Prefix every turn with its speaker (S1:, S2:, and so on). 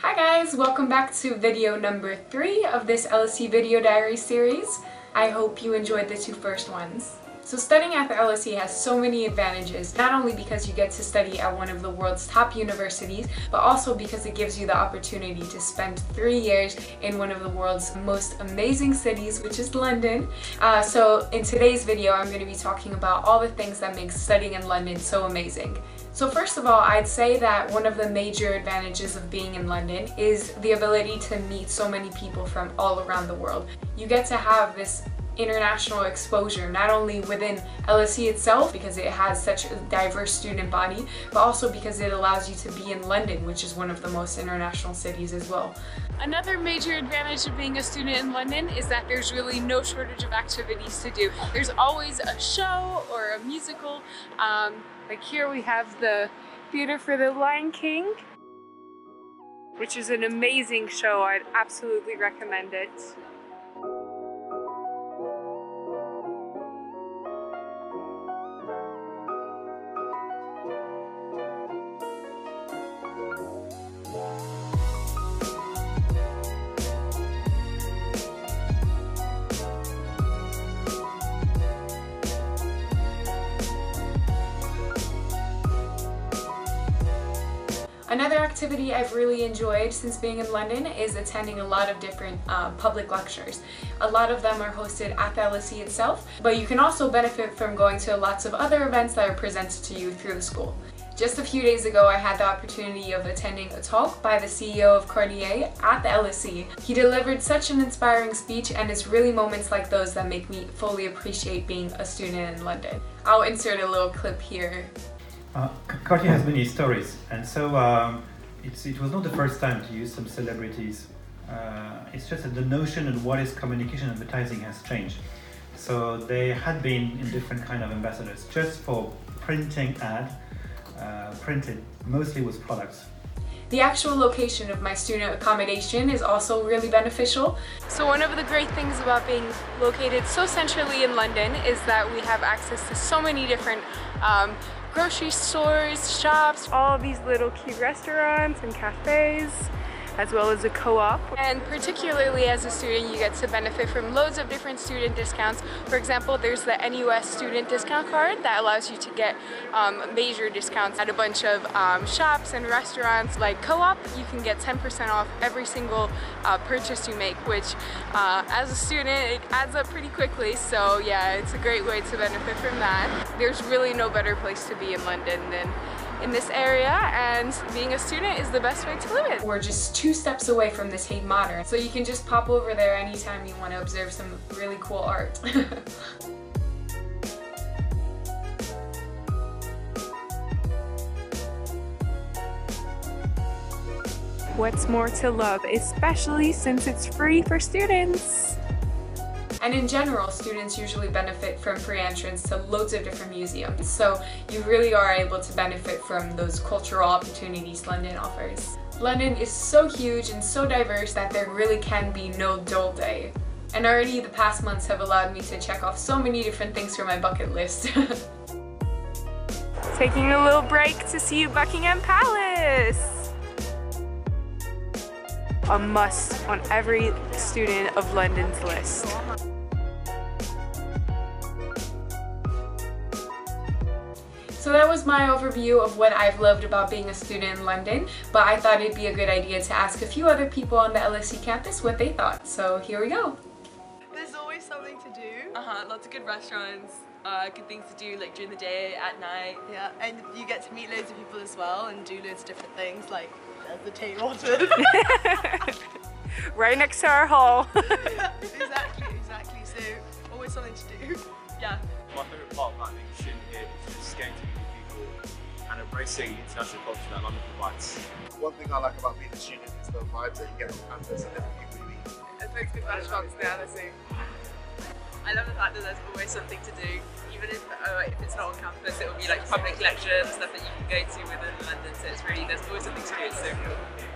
S1: Hi guys, welcome back to video number three of this LSE video diary series. I hope you enjoyed the two first ones. So studying at the LSE has so many advantages, not only because you get to study at one of the world's top universities, but also because it gives you the opportunity to spend three years in one of the world's most amazing cities, which is London. Uh, so in today's video, I'm going to be talking about all the things that make studying in London so amazing. So first of all, I'd say that one of the major advantages of being in London is the ability to meet so many people from all around the world. You get to have this international exposure, not only within LSE itself because it has such a diverse student body, but also because it allows you to be in London, which is one of the most international cities as well.
S2: Another major advantage of being a student in London is that there's really no shortage of activities to do. There's always a show or a musical. Um, like here we have the Theatre for the Lion King, which is an amazing show. I'd absolutely recommend it.
S1: Another activity I've really enjoyed since being in London is attending a lot of different uh, public lectures. A lot of them are hosted at the LSE itself, but you can also benefit from going to lots of other events that are presented to you through the school. Just a few days ago, I had the opportunity of attending a talk by the CEO of Cartier at the LSE. He delivered such an inspiring speech and it's really moments like those that make me fully appreciate being a student in London. I'll insert a little clip here
S3: uh, Cartier has many stories, and so um, it was not the first time to use some celebrities. Uh, it's just that the notion and what is communication advertising has changed. So they had been in different kind of ambassadors just for printing ad, uh, printed mostly with products.
S1: The actual location of my student accommodation is also really beneficial.
S2: So one of the great things about being located so centrally in London is that we have access to so many different um, grocery stores, shops, all these little cute restaurants and cafes as well as a co-op. And particularly as a student, you get to benefit from loads of different student discounts. For example, there's the NUS student discount card that allows you to get um, major discounts at a bunch of um, shops and restaurants. Like co-op, you can get 10% off every single uh, purchase you make, which uh, as a student, it adds up pretty quickly. So yeah, it's a great way to benefit from that. There's really no better place to be in London than in this area and being a student is the best way to live it.
S1: We're just two steps away from the Tate Modern, so you can just pop over there anytime you want to observe some really cool art.
S2: What's more to love, especially since it's free for students?
S1: And in general, students usually benefit from free entrance to loads of different museums. So you really are able to benefit from those cultural opportunities London offers. London is so huge and so diverse that there really can be no dull day. And already the past months have allowed me to check off so many different things from my bucket list.
S2: Taking a little break to see Buckingham Palace! A must on every student of London's list.
S1: So that was my overview of what I've loved about being a student in London, but I thought it'd be a good idea to ask a few other people on the LSE campus what they thought. So here we go.
S4: There's always something to do.
S5: Uh-huh, lots of good restaurants, uh, good things to do like during the day, at night.
S4: Yeah, and you get to meet loads of people as well and do loads of different things like there's the Tate Modern.
S2: right next to our hall.
S4: exactly, exactly. So always something to do.
S5: Yeah.
S6: My favourite part about being a student here is just getting to meet people and embracing international culture that London provides.
S7: One thing I like about being a student is the vibes that you get on campus and different people you meet.
S5: It makes good restaurants now, I love the fact that there's always something to do. Even if, uh, if it's not on campus, it will be like public lectures, and stuff that you can go to within London. So it's really, there's always something to do. It's so cool.